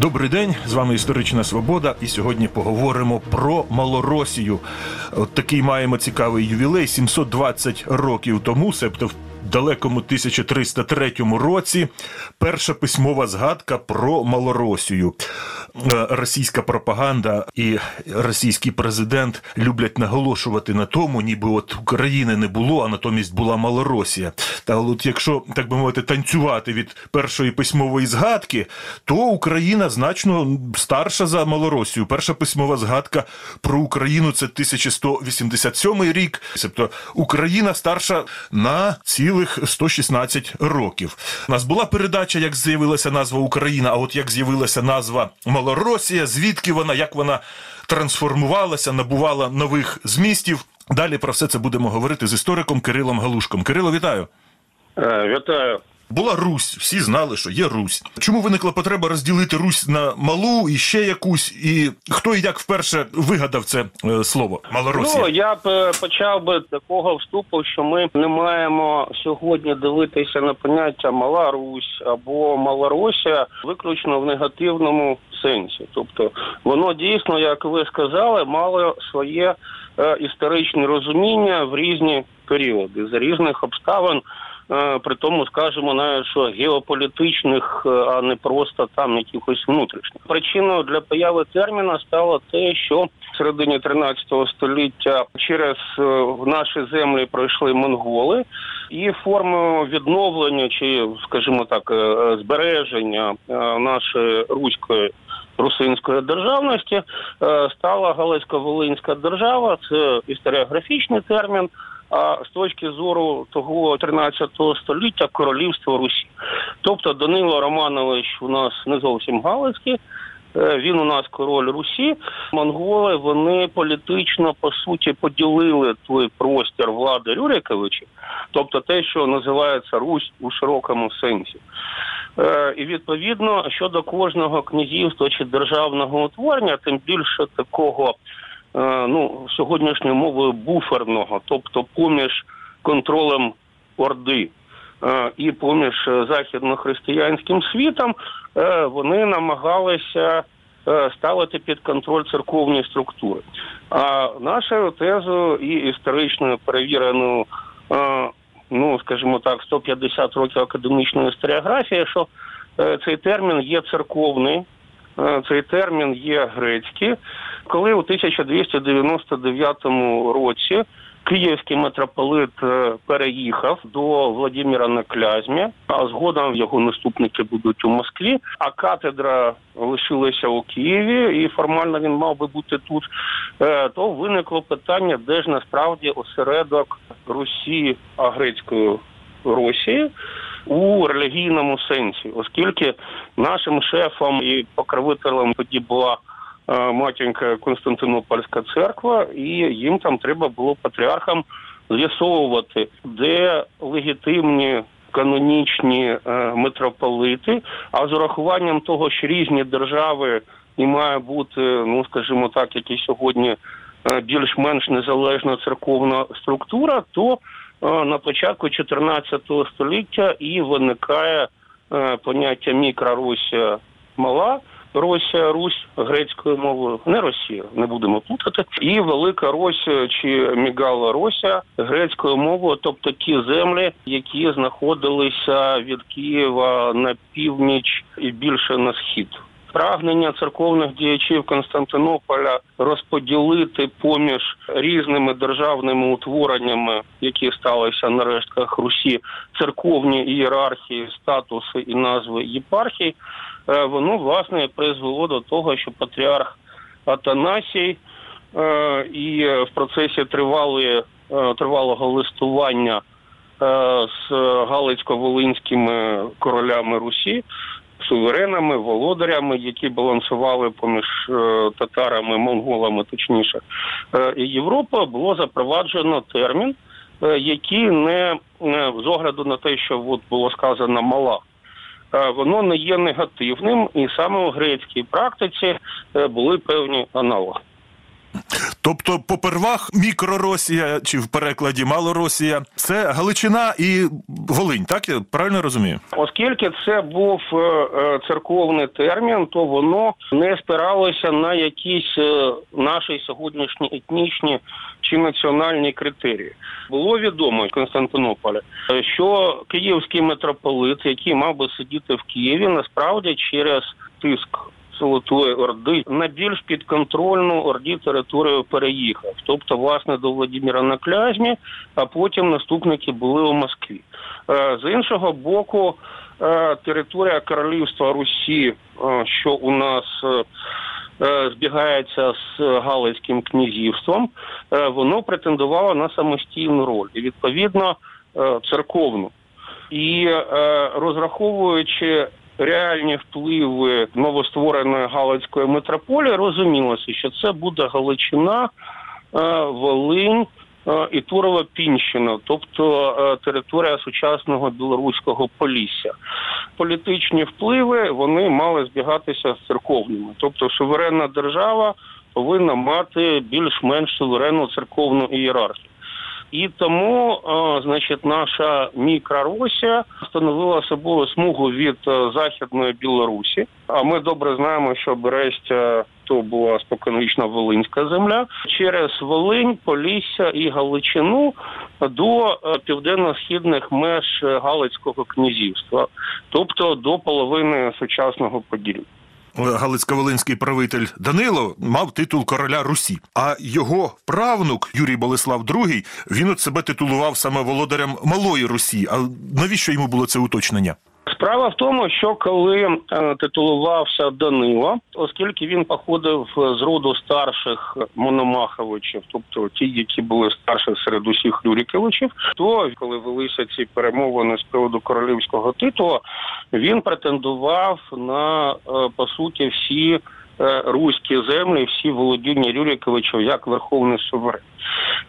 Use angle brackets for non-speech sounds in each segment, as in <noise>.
Добрий день, з вами історична свобода. І сьогодні поговоримо про Малоросію. От такий маємо цікавий ювілей. 720 років тому, себто в далекому 1303 році, перша письмова згадка про Малоросію. Е, Російська пропаганда і російський президент люблять наголошувати на тому, ніби от України не було, а натомість була Малоросія. Та от якщо так би мовити, танцювати від першої письмової згадки, то Україна значно старша за Малоросію. Перша письмова згадка про Україну це 1187 рік. Тобто Україна старша на цілих 116 років. У нас була передача, як з'явилася назва Україна, а от як з'явилася назва Малоросія, звідки вона, як вона трансформувалася, набувала нових змістів. Далі про все це будемо говорити з істориком Кирилом Галушком. Кирило, вітаю. Е, Вітаю. Була Русь, всі знали, що є Русь. Чому виникла потреба розділити Русь на малу і ще якусь? І хто і як вперше вигадав це е, слово Малоросія? Ну я б е, почав би такого вступу, що ми не маємо сьогодні дивитися на поняття Мала Русь або Малоросія виключно в негативному сенсі. Тобто воно дійсно, як ви сказали, мало своє е, історичне розуміння в різні періоди за різних обставин. Е, При тому скажемо навіть, що геополітичних, е, а не просто там якихось внутрішніх. Причиною для появи терміна стало те, що в середині 13 століття через е, наші землі пройшли монголи, і формою відновлення чи, скажімо так, збереження нашої руської. Русинської державності стала Галицько-Волинська держава. Це історіографічний термін. А з точки зору того 13 століття королівство Русі, тобто Данило Романович у нас не зовсім Галицький, е, він у нас король Русі. Монголи вони політично по суті поділили той простір влади Рюриковича, тобто те, що називається Русь у широкому сенсі. Е, І відповідно щодо кожного князівства чи державного утворення, тим більше такого ну сьогоднішньою мовою буферного, тобто поміж контролем Орди е, і поміж е, західнохристиянським світом, е, вони намагалися е, ставити під контроль церковні структури. А нашою тезою і історичною перевіреною, е, ну скажімо так, 150 років академічної історіографії, що е, цей термін є церковний. Е, Цей термін є грецький. Коли у 1299 році київський митрополит е, переїхав до Владимира на Клязьмі, а згодом його наступники будуть у Москві, а катедра лишилася у Києві, і формально він мав би бути тут, е, то виникло питання, де ж насправді осередок Русі, а грецької Росії у релігійному сенсі, оскільки нашим шефом і покровителем тоді була е, матінка Константинопольська церква, і їм там треба було патріархам з'ясовувати, де легітимні канонічні е, митрополити, а з урахуванням того, що різні держави і має бути, ну скажімо так, як і сьогодні е, більш-менш незалежна церковна структура, то на початку 14 століття і виникає поняття мікрорусія мала. Росія, Русь грецькою мовою, не Росія, не будемо плутати, і Велика Росія чи Мігала Росія грецькою мовою, тобто ті землі, які знаходилися від Києва на північ і більше на схід. Прагнення церковних діячів Константинополя розподілити поміж різними державними утвореннями, які сталися на рештках Русі, церковні ієрархії, статуси і назви єпархій, е, воно власне призвело до того, що патріарх Атанасій е, і в процесі тривалої, е, тривалого листування е, з Галицько-Волинськими королями Русі суверенами, володарями, які балансували поміж е, татарами, монголами, точніше, е, Європа було запроваджено термін, е, який не е, з огляду на те, що от було сказано мала. Е, Воно не є негативним, і саме у грецькій практиці е, були певні аналоги. Тобто, попервах мікроросія чи в перекладі Малоросія це Галичина і Волинь, так я правильно розумію? Оскільки це був е, е, церковний термін, то воно не спиралося на якісь е, наші сьогоднішні етнічні чи національні критерії. Було відомо е, що київський митрополит, який мав би сидіти в Києві, насправді через тиск. Золотої Орди на більш підконтрольну Орді територію переїхав, тобто власне до Владимира на Клязьмі, а потім наступники були у Москві. Е, З іншого боку, е, територія Королівства Русі, е, що у нас збігається з Галицьким князівством, воно претендувало на самостійну роль і відповідно церковну. І розраховуючи реальні впливи новоствореної Галицької митрополії, розумілося, що це буде Галичина, е, Волинь. е, І Турова Пінщина, тобто е, територія сучасного білоруського Полісся. Політичні впливи вони мали збігатися з церковними, тобто суверенна держава повинна мати більш-менш суверенну церковну ієрархію. І тому, е, значить, наша мікроросія становила собою смугу від е, західної Білорусі. А ми добре знаємо, що Берестя то була споконвічна Волинська земля через Волинь, Полісся і Галичину до е, південно-східних меж Галицького князівства, тобто до половини сучасного Поділля. Галицько-волинський правитель Данило мав титул короля Русі, а його правнук Юрій Болеслав II, він от себе титулував саме володарем Малої Русі. А навіщо йому було це уточнення? Справа в тому, що коли е, титулувався Данило, оскільки він походив з роду старших Мономаховичів, тобто ті, які були старші серед усіх Рюриковичів, то коли велися ці перемовини з приводу королівського титулу, він претендував на е, по суті всі е, руські землі, всі володіння Рюриковичів як верховний суверен.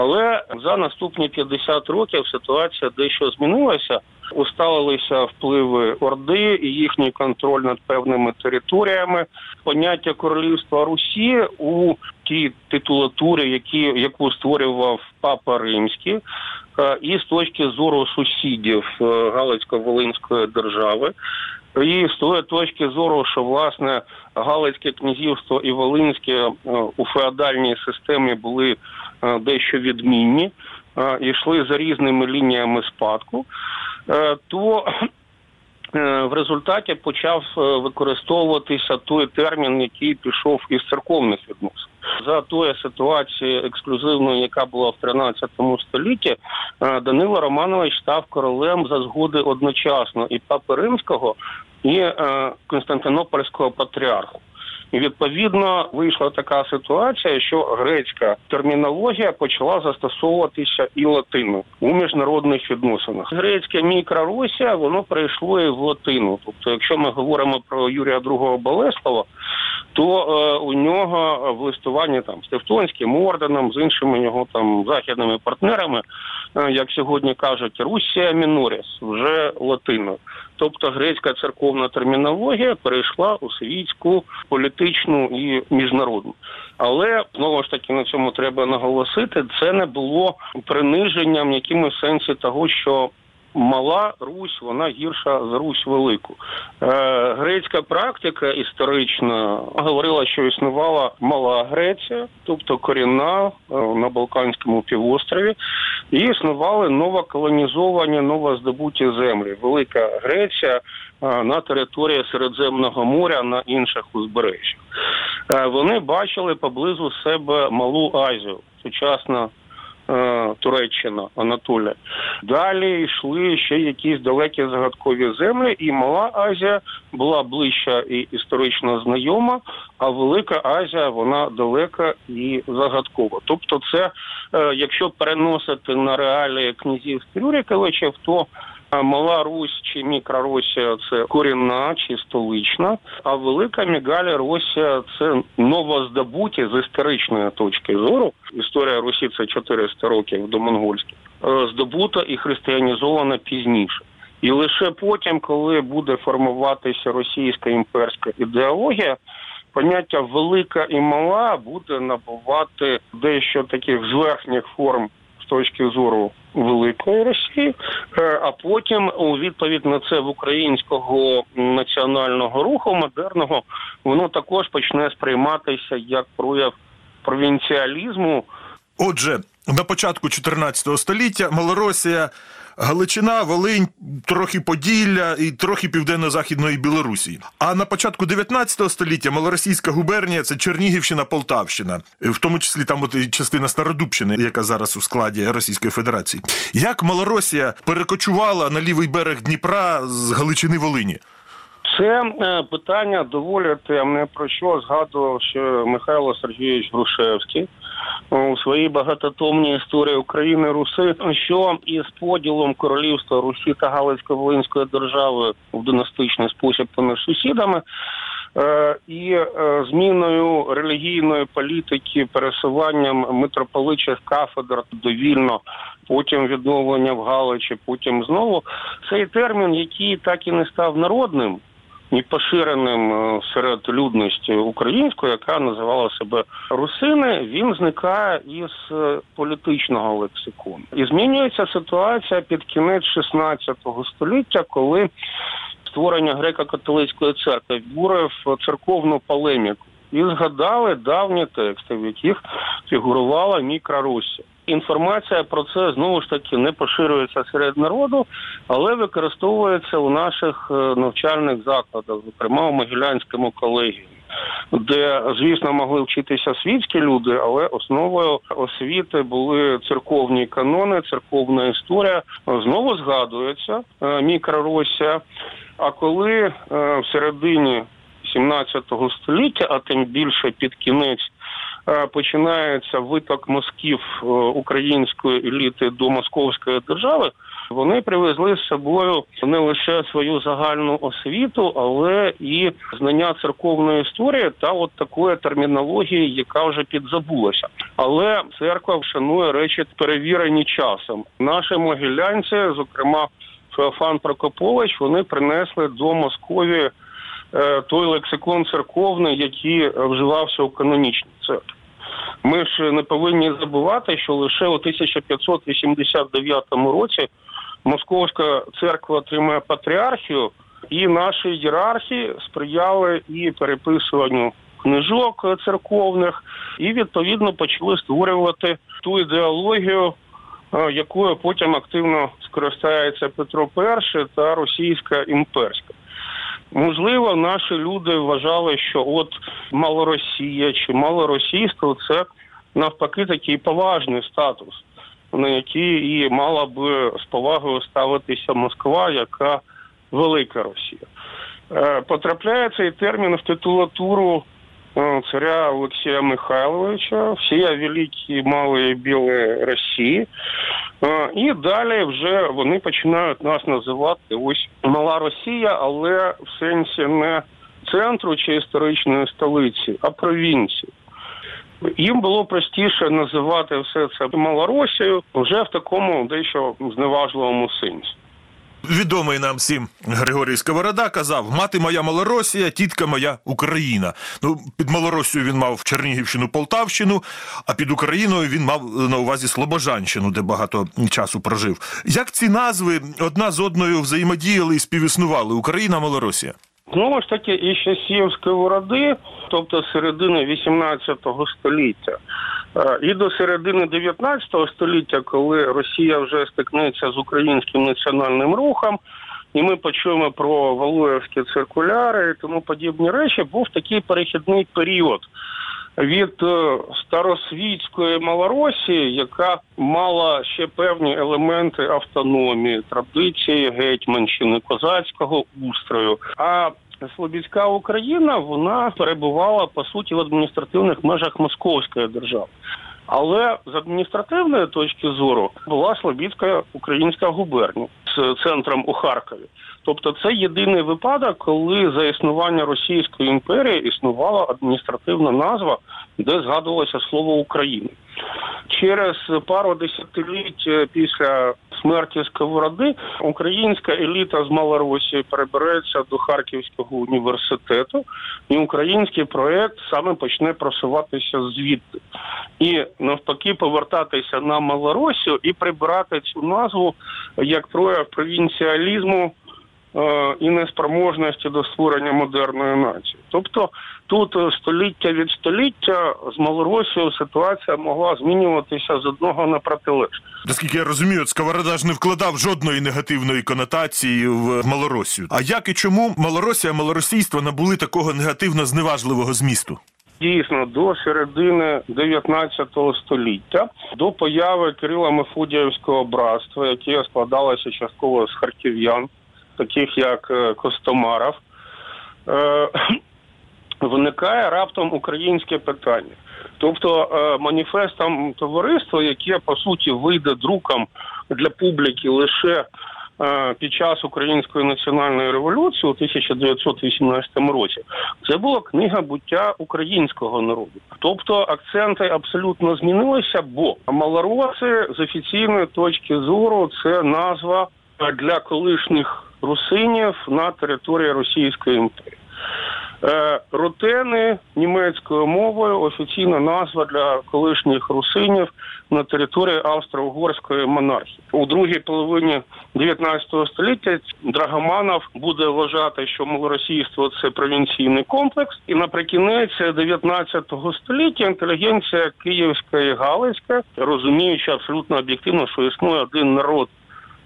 Але за наступні 50 років ситуація дещо змінилася. Усталилися впливи Орди і їхній контроль над певними територіями. Поняття королівства Русі у тій титулатурі, які яку створював Папа Римський, е, і з точки зору сусідів е, Галицько-Волинської держави. І з тої точки зору, що власне Галицьке князівство і Волинське е, у феодальній системі були е, дещо відмінні, е, йшли за різними лініями спадку, то в результаті почав е, використовуватися той термін, який пішов із церковних відносин. За тої ситуації ексклюзивної, яка була в 13 столітті, е, Данило Романович став королем за згоди одночасно і Папи Римського, і е, Константинопольського патріарху. І відповідно вийшла така ситуація, що грецька термінологія почала застосовуватися і латину у міжнародних відносинах. Грецьке мікроросія воно перейшло і в латину. Тобто, якщо ми говоримо про Юрія II Болеслава, то е, у нього в листуванні там з Тевтонським орденом, з іншими його там західними партнерами, е, як сьогодні кажуть, Русія міноріс вже латиною. Тобто грецька церковна термінологія перейшла у світську політичну і міжнародну. Але знову ж таки на цьому треба наголосити. Це не було приниженням якимось сенсі того, що мала Русь вона гірша за Русь велику. Е, грецька практика історична говорила, що існувала мала Греція, тобто корінна е, на Балканському півострові, і існували новоколонізовані, новоздобуті землі. Велика Греція е, на території Середземного моря на інших узбережжях. Е, Вони бачили поблизу себе Малу Азію, сучасна Туреччина, Анатолія. Далі йшли ще якісь далекі загадкові землі, і Мала Азія була ближча і історично знайома, а Велика Азія вона далека і загадкова. Тобто, це е, якщо переносити на реалії князів Рюриковичів, то е, Мала Русь чи мікроросія це корінна чи столична, а велика Мігаля Росія це новоздобуті з історичної точки зору. Історія Русі це 400 років до монгольських, е, здобута і християнізована пізніше. І лише потім, коли буде формуватися російська імперська ідеологія, поняття велика і мала буде набувати дещо таких зверхніх форм точки зору великої Росії, е, а потім у відповідь на це в українського національного руху модерного воно також почне сприйматися як прояв провінціалізму. Отже, на початку 14 століття Малоросія, Галичина, Волинь, трохи Поділля і трохи південно-західної Білорусі. А на початку 19 століття малоросійська губернія це Чернігівщина, Полтавщина, в тому числі там от частина Стародубщини, яка зараз у складі Російської Федерації. Як Малоросія перекочувала на лівий берег Дніпра з Галичини Волині? Це е, питання доволі темне, про що згадував ще Михайло Сергійович Грушевський у своїй багатотомній історії України Руси, що із поділом королівства Русі та Галицько-Волинської держави в династичний спосіб поміж сусідами. е, І е, зміною релігійної політики, пересуванням митрополичих кафедр довільно, потім відновлення в Галичі, потім знову цей термін, який так і не став народним, і поширеним е, серед людності української, яка називала себе русини, він зникає із е, політичного лексикону. І змінюється ситуація під кінець 16 століття, коли створення греко-католицької церкви бурив церковну полеміку. І згадали давні тексти, в яких фігурувала мікрорусія. Інформація про це знову ж таки не поширюється серед народу, але використовується у наших е, навчальних закладах, зокрема у Могилянському колегіумі, де, звісно, могли вчитися світські люди, але основою освіти були церковні канони, церковна історія. Знову згадується е, мікроросія. А коли е, в середині 17 століття, а тим більше під кінець починається виток мозків е, української еліти до московської держави. Вони привезли з собою не лише свою загальну освіту, але і знання церковної історії та от такої термінології, яка вже підзабулася. Але церква вшанує речі перевірені часом. Наші могилянці, зокрема Феофан Прокопович, вони принесли до Московії е, той лексикон церковний, який вживався у канонічній церкві. Ми ж не повинні забувати, що лише у 1589 році Московська церква отримує патріархію, і наші ієрархи сприяли і переписуванню книжок церковних, і відповідно почали створювати ту ідеологію, якою потім активно скористається Петро І та Російська імперська. Можливо, наші люди вважали, що от малоросія чи малоросійство це навпаки такий поважний статус, на який і мала би з повагою ставитися Москва, яка велика Росія. Е, Потрапляє цей термін в титулатуру царя Олексія Михайловича, всія великі малої білої Росії. Е, І далі вже вони починають нас називати ось мала Росія, але в сенсі не центру чи історичної столиці, а провінції. Їм було простіше називати все це Малоросією вже в такому дещо зневажливому сенсі. Відомий нам всім Григорій Сковорода казав: мати моя Малоросія, тітка моя Україна. Ну, під Малоросію він мав Чернігівщину, Полтавщину, а під Україною він мав на увазі Слобожанщину, де багато часу прожив. Як ці назви одна з одною взаємодіяли і співіснували Україна, Малоросія? Знову ж таки, із часів Сковороди, тобто середини 18 століття, і до середини 19 століття, коли Росія вже стикнеться з українським національним рухом, і ми почуємо про Валуєвські циркуляри і тому подібні речі, був такий перехідний період. Від е, старосвітської Малоросії, яка мала ще певні елементи автономії, традиції гетьманщини, козацького устрою. А Слобідська Україна вона перебувала по суті в адміністративних межах Московської держави. Але з адміністративної точки зору була Слобідська українська губернія з центром у Харкові. Тобто, це єдиний випадок, коли за існування Російської імперії існувала адміністративна назва, де згадувалося слово України. Через пару десятиліть е, після смерті Сковороди українська еліта з Малоросії перебереться до Харківського університету, і український проект саме почне просуватися звідти. І навпаки повертатися на Малоросію і прибирати цю назву як прояв провінціалізму і неспроможності до створення модерної нації. Тобто тут е, століття від століття з Малоросією ситуація могла змінюватися з одного на протилежне. Наскільки я розумію, Сковорода ж не вкладав жодної негативної конотації в Малоросію. А як і чому Малоросія, малоросійство набули такого негативно зневажливого змісту? Дійсно, до середини 19 століття, до появи Кирила Мефодіївського братства, яке складалося частково з харків'ян, таких як е, Костомаров, е, <clears throat> виникає раптом українське питання. Тобто е, маніфестом товариства, яке по суті вийде друком для публіки лише під час української національної революції у 1918 році, це була книга буття українського народу. Тобто акценти абсолютно змінилися, бо малороси з офіційної точки зору це назва для колишніх русинів на території Російської імперії. Е, Ротени німецькою мовою офіційна назва для колишніх русинів на території Австро-Угорської монархії. У другій половині 19 століття Драгоманов буде вважати, що малоросійство це провінційний комплекс, і наприкінець 19 століття інтелігенція київська і галицька, розуміючи абсолютно об'єктивно, що існує один народ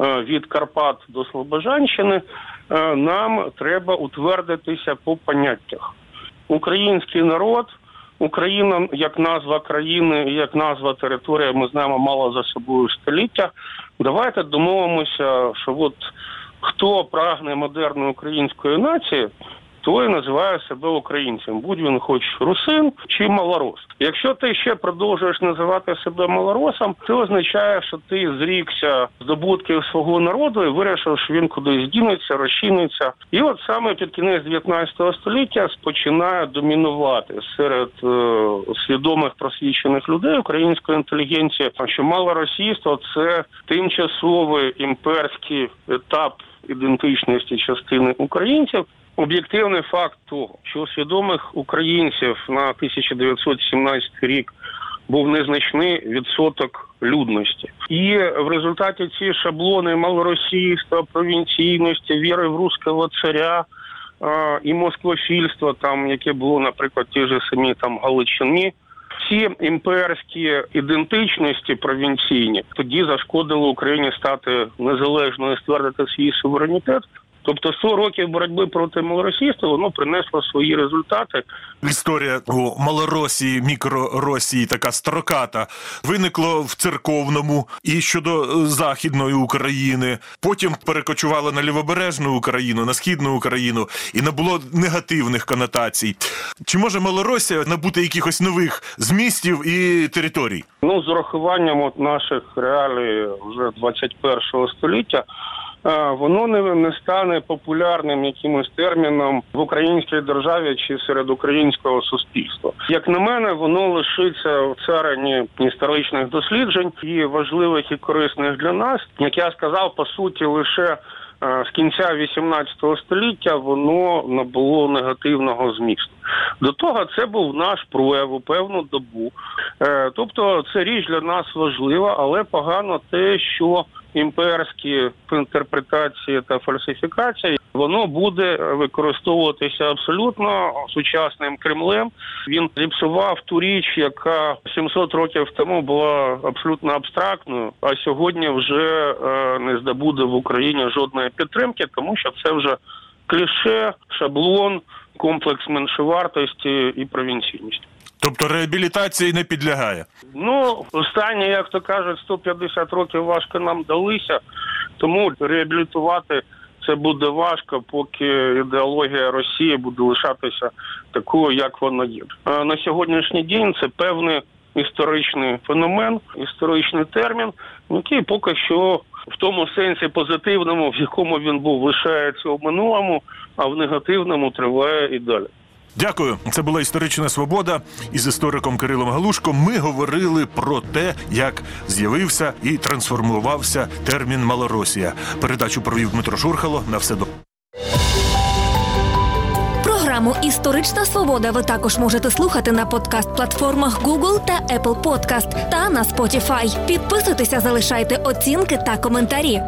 від Карпат до Слобожанщини, е, нам треба утвердитися по поняттях. Український народ, Україна як назва країни, як назва території, ми знаємо мало за собою століття. Давайте домовимося, що от хто прагне модерної української нації, той називає себе українцем, будь він хоч русин чи малорос. Якщо ти ще продовжуєш називати себе малоросом, це означає, що ти зрікся здобутків свого народу і вирішив, що він кудись дінеться, розчиниться. І от саме під кінець 19 століття починає домінувати серед е, свідомих просвічених людей української інтелігенції, що малоросійство це тимчасовий імперський етап ідентичності частини українців. Об'єктивний факт того, що свідомих українців на 1917 рік був незначний відсоток людності, і в результаті ці шаблони малоросійства, провінційності, віри в руського царя і москвофільства, там яке було, наприклад, ті ж самі там Галичині. Ці імперські ідентичності провінційні тоді зашкодили Україні стати незалежною, ствердити свій суверенітет. Тобто 100 років боротьби проти малоросійства воно принесло свої результати. Історія у Малоросії, мікроросії, така строката, виникло в церковному і щодо е, західної України. Потім перекочувало на лівобережну Україну, на східну Україну і набуло негативних конотацій. Чи може Малоросія набути якихось нових змістів і територій? Ну з урахуванням от наших реалій вже 21 століття. Воно не, не стане популярним якимось терміном в українській державі чи серед українського суспільства. Як на мене, воно лишиться в царині історичних досліджень і важливих і корисних для нас. Як я сказав, по суті, лише е, з кінця 18 століття воно набуло негативного змісту. До того це був наш прояв у певну добу. Е, Тобто, це річ для нас важлива, але погано те, що імперські інтерпретації та фальсифікації воно буде використовуватися абсолютно сучасним Кремлем. Він зіпсував ту річ, яка 700 років тому була абсолютно абстрактною, а сьогодні вже е, не здобуде в Україні жодної підтримки, тому що це вже кліше, шаблон, комплекс меншовартості і провінційності. Тобто реабілітації не підлягає. Ну, останні, як то кажуть, 150 років важко нам далися, тому реабілітувати це буде важко, поки ідеологія Росії буде лишатися такою, як вона є. А на сьогоднішній день це певний історичний феномен, історичний термін, який поки що в тому сенсі позитивному, в якому він був, лишається у минулому, а в негативному триває і далі. Дякую. Це була історична свобода. Із істориком Кирилом Галушко ми говорили про те, як з'явився і трансформувався термін Малоросія. Передачу провів Дмитро Шурхало. На все добре. Програму Історична свобода ви також можете слухати на подкаст-платформах Google та Apple Podcast та на Spotify. Підписуйтеся, залишайте оцінки та коментарі.